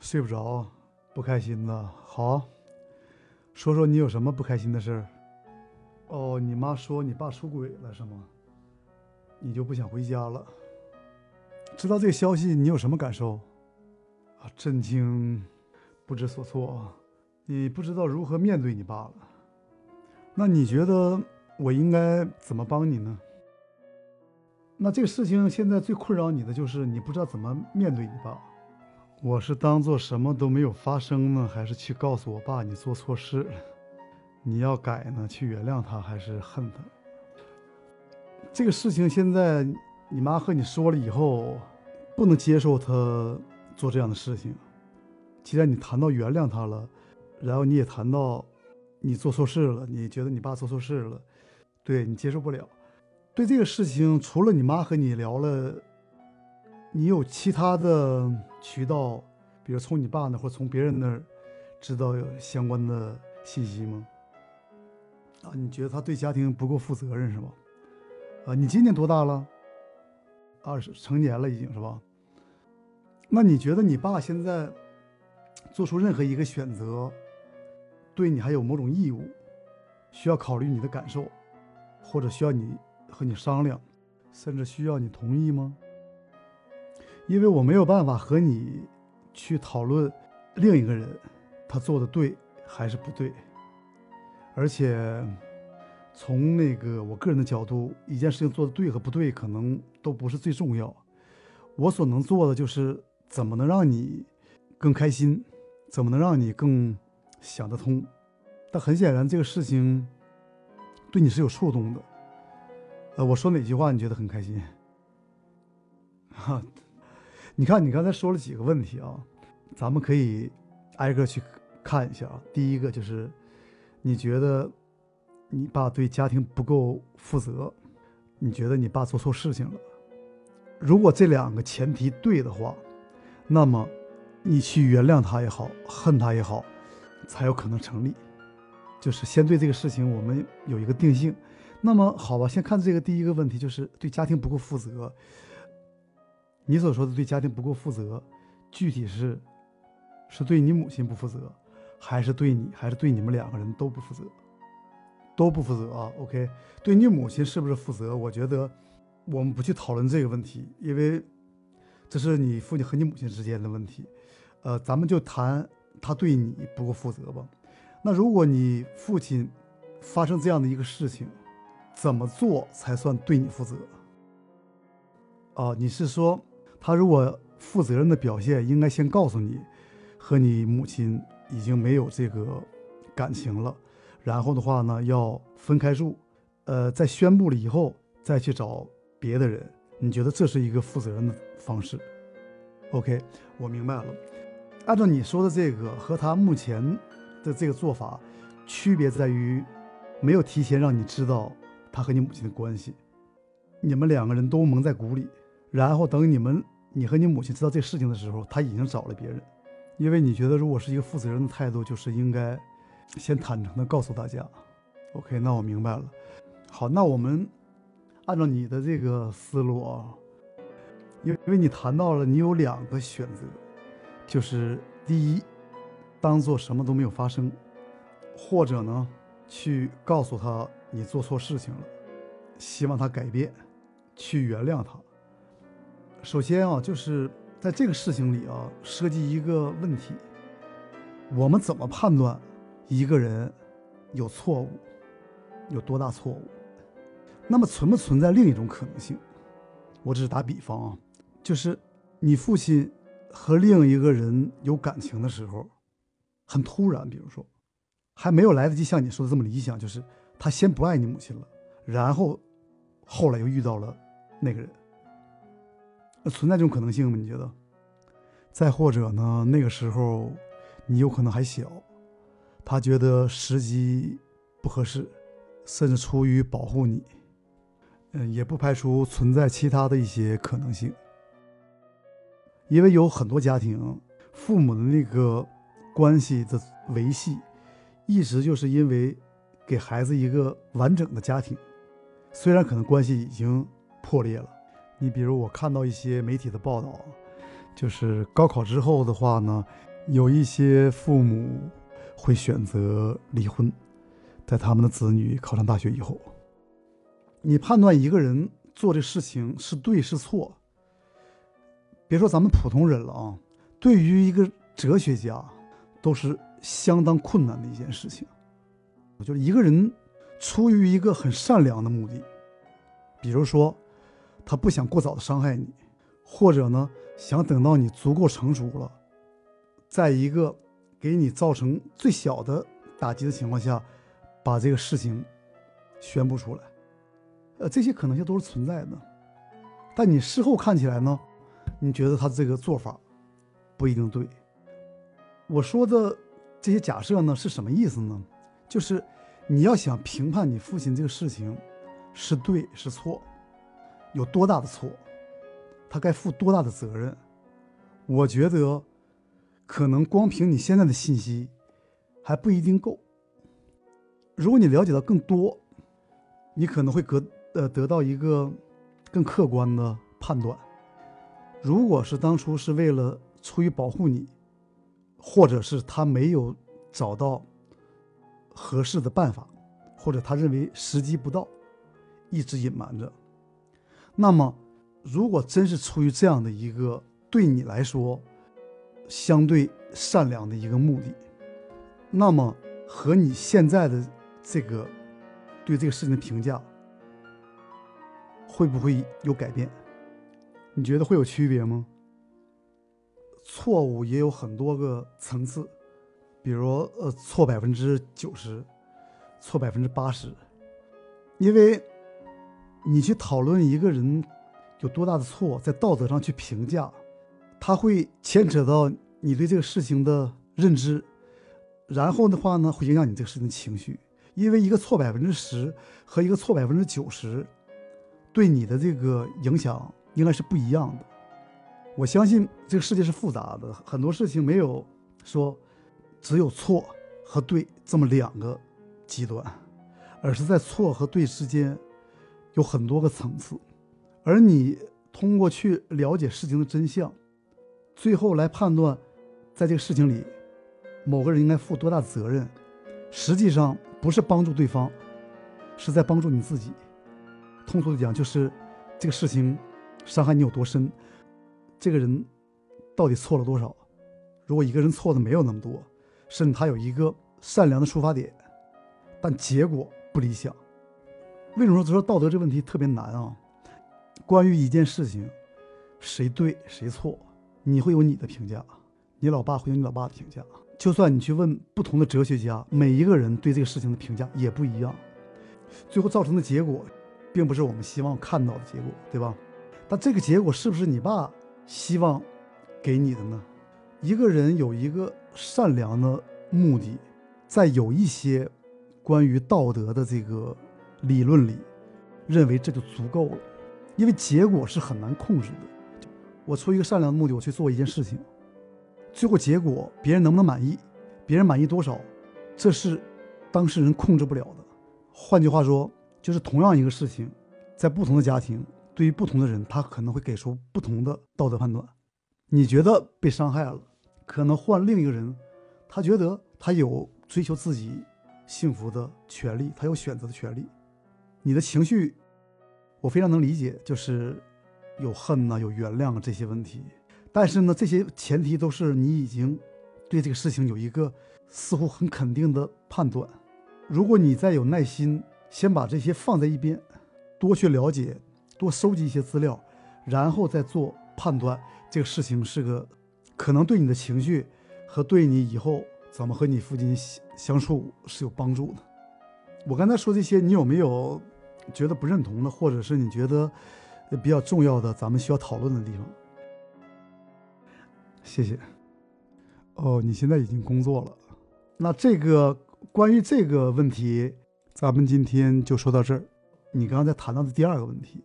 睡不着，不开心的。好，说说你有什么不开心的事儿？哦，你妈说你爸出轨了是吗？你就不想回家了？知道这个消息你有什么感受？啊，震惊，不知所措。你不知道如何面对你爸了。那你觉得我应该怎么帮你呢？那这个事情现在最困扰你的就是你不知道怎么面对你爸。我是当做什么都没有发生呢，还是去告诉我爸你做错事了？你要改呢，去原谅他，还是恨他？这个事情现在你妈和你说了以后，不能接受他做这样的事情。既然你谈到原谅他了，然后你也谈到你做错事了，你觉得你爸做错事了，对你接受不了。对这个事情，除了你妈和你聊了，你有其他的渠道，比如从你爸那或从别人那儿知道有相关的信息吗？啊，你觉得他对家庭不够负责任是吧？啊，你今年多大了？二十，成年了已经是吧？那你觉得你爸现在做出任何一个选择，对你还有某种义务，需要考虑你的感受，或者需要你？和你商量，甚至需要你同意吗？因为我没有办法和你去讨论另一个人他做的对还是不对。而且从那个我个人的角度，一件事情做的对和不对，可能都不是最重要。我所能做的就是怎么能让你更开心，怎么能让你更想得通。但很显然，这个事情对你是有触动的。呃，我说哪句话你觉得很开心？哈，你看你刚才说了几个问题啊，咱们可以挨个去看一下啊。第一个就是，你觉得你爸对家庭不够负责，你觉得你爸做错事情了。如果这两个前提对的话，那么你去原谅他也好，恨他也好，才有可能成立。就是先对这个事情我们有一个定性。那么好吧，先看这个第一个问题，就是对家庭不够负责。你所说的对家庭不够负责，具体是是对你母亲不负责，还是对你，还是对你们两个人都不负责？都不负责啊。OK，对你母亲是不是负责？我觉得我们不去讨论这个问题，因为这是你父亲和你母亲之间的问题。呃，咱们就谈他对你不够负责吧。那如果你父亲发生这样的一个事情，怎么做才算对你负责？哦，你是说他如果负责任的表现，应该先告诉你，和你母亲已经没有这个感情了，然后的话呢，要分开住，呃，在宣布了以后再去找别的人，你觉得这是一个负责任的方式？OK，我明白了。按照你说的这个和他目前的这个做法，区别在于没有提前让你知道。他和你母亲的关系，你们两个人都蒙在鼓里，然后等你们你和你母亲知道这事情的时候，他已经找了别人，因为你觉得如果是一个负责任的态度，就是应该先坦诚的告诉大家。OK，那我明白了。好，那我们按照你的这个思路啊，因为因为你谈到了你有两个选择，就是第一，当做什么都没有发生，或者呢，去告诉他。你做错事情了，希望他改变，去原谅他。首先啊，就是在这个事情里啊，涉及一个问题：我们怎么判断一个人有错误，有多大错误？那么存不存在另一种可能性？我只是打比方啊，就是你父亲和另一个人有感情的时候，很突然，比如说，还没有来得及像你说的这么理想，就是。他先不爱你母亲了，然后后来又遇到了那个人，存在这种可能性吗？你觉得？再或者呢？那个时候你有可能还小，他觉得时机不合适，甚至出于保护你，嗯，也不排除存在其他的一些可能性。因为有很多家庭，父母的那个关系的维系，一直就是因为。给孩子一个完整的家庭，虽然可能关系已经破裂了。你比如我看到一些媒体的报道，就是高考之后的话呢，有一些父母会选择离婚，在他们的子女考上大学以后，你判断一个人做的事情是对是错，别说咱们普通人了啊，对于一个哲学家，都是相当困难的一件事情。我觉得一个人出于一个很善良的目的，比如说他不想过早的伤害你，或者呢想等到你足够成熟了，在一个给你造成最小的打击的情况下，把这个事情宣布出来，呃，这些可能性都是存在的。但你事后看起来呢，你觉得他这个做法不一定对。我说的这些假设呢是什么意思呢？就是你要想评判你父亲这个事情是对是错，有多大的错，他该负多大的责任，我觉得可能光凭你现在的信息还不一定够。如果你了解到更多，你可能会得呃得到一个更客观的判断。如果是当初是为了出于保护你，或者是他没有找到。合适的办法，或者他认为时机不到，一直隐瞒着。那么，如果真是出于这样的一个对你来说相对善良的一个目的，那么和你现在的这个对这个事情的评价会不会有改变？你觉得会有区别吗？错误也有很多个层次。比如，呃，错百分之九十，错百分之八十，因为你去讨论一个人有多大的错，在道德上去评价，他会牵扯到你对这个事情的认知，然后的话呢，会影响你这个事情的情绪。因为一个错百分之十和一个错百分之九十，对你的这个影响应该是不一样的。我相信这个世界是复杂的，很多事情没有说。只有错和对这么两个极端，而是在错和对之间有很多个层次，而你通过去了解事情的真相，最后来判断，在这个事情里，某个人应该负多大责任，实际上不是帮助对方，是在帮助你自己。通俗的讲，就是这个事情伤害你有多深，这个人到底错了多少？如果一个人错的没有那么多。甚至他有一个善良的出发点，但结果不理想。为什么说说道德这问题特别难啊？关于一件事情，谁对谁错，你会有你的评价，你老爸会有你老爸的评价。就算你去问不同的哲学家，每一个人对这个事情的评价也不一样。最后造成的结果，并不是我们希望看到的结果，对吧？但这个结果是不是你爸希望给你的呢？一个人有一个善良的目的，在有一些关于道德的这个理论里，认为这就足够了，因为结果是很难控制的。我出于一个善良的目的，我去做一件事情，最后结果别人能不能满意，别人满意多少，这是当事人控制不了的。换句话说，就是同样一个事情，在不同的家庭，对于不同的人，他可能会给出不同的道德判断。你觉得被伤害了，可能换另一个人，他觉得他有追求自己幸福的权利，他有选择的权利。你的情绪，我非常能理解，就是有恨呐，有原谅这些问题。但是呢，这些前提都是你已经对这个事情有一个似乎很肯定的判断。如果你再有耐心，先把这些放在一边，多去了解，多收集一些资料，然后再做判断。这个事情是个，可能对你的情绪和对你以后怎么和你父亲相处是有帮助的。我刚才说这些，你有没有觉得不认同的，或者是你觉得比较重要的，咱们需要讨论的地方？谢谢。哦，你现在已经工作了，那这个关于这个问题，咱们今天就说到这儿。你刚才谈到的第二个问题，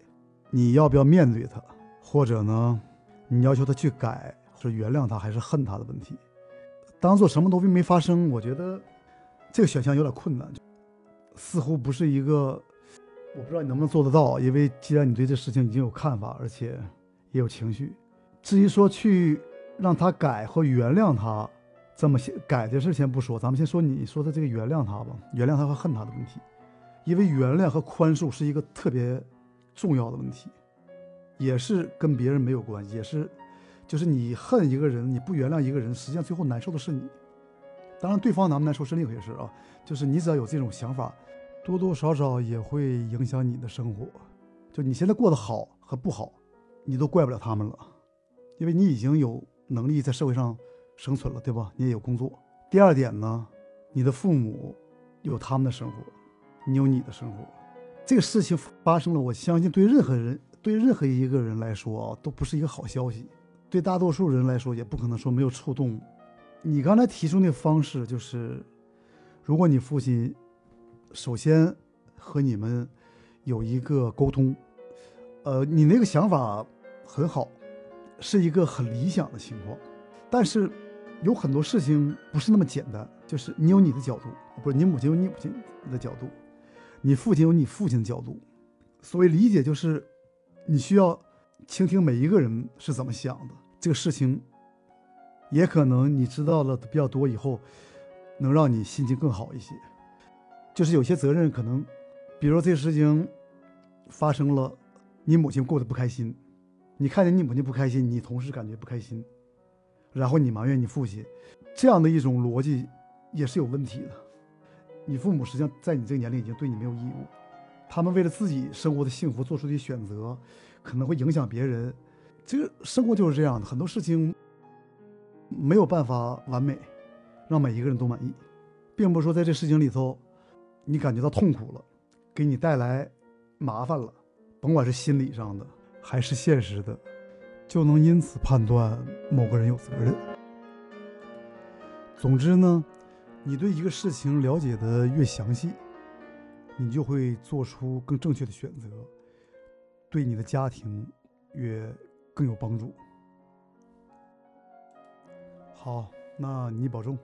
你要不要面对他，或者呢？你要求他去改，是原谅他还是恨他的问题，当做什么都并没发生。我觉得这个选项有点困难，似乎不是一个，我不知道你能不能做得到。因为既然你对这事情已经有看法，而且也有情绪，至于说去让他改和原谅他，这么先改的事先不说，咱们先说你说的这个原谅他吧，原谅他和恨他的问题，因为原谅和宽恕是一个特别重要的问题，也是跟别人没有关系，也是就是你恨一个人，你不原谅一个人，实际上最后难受的是你。当然，对方难不难受是另一回事啊，就是你只要有这种想法，多多少少也会影响你的生活。就你现在过得好和不好，你都怪不了他们了，因为你已经有能力在社会上生存了，对吧？你也有工作。第二点呢，你的父母有他们的生活，你有你的生活。这个事情发生了，我相信对任何人、对任何一个人来说啊，都不是一个好消息。对大多数人来说，也不可能说没有触动。你刚才提出那方式，就是如果你父亲首先和你们有一个沟通，呃，你那个想法很好，是一个很理想的情况。但是有很多事情不是那么简单，就是你有你的角度，不是你母亲有你母亲的角度，你父亲有你父亲的角度。所谓理解，就是你需要倾听每一个人是怎么想的，这个事情。也可能你知道了比较多以后，能让你心情更好一些。就是有些责任可能，比如这事情发生了，你母亲过得不开心，你看见你母亲不开心，你同时感觉不开心，然后你埋怨你父亲，这样的一种逻辑也是有问题的。你父母实际上在你这个年龄已经对你没有义务，他们为了自己生活的幸福做出的选择，可能会影响别人。这个生活就是这样的，很多事情。没有办法完美，让每一个人都满意，并不是说在这事情里头，你感觉到痛苦了，给你带来麻烦了，甭管是心理上的还是现实的，就能因此判断某个人有责任。总之呢，你对一个事情了解的越详细，你就会做出更正确的选择，对你的家庭越更有帮助。好，那你保重。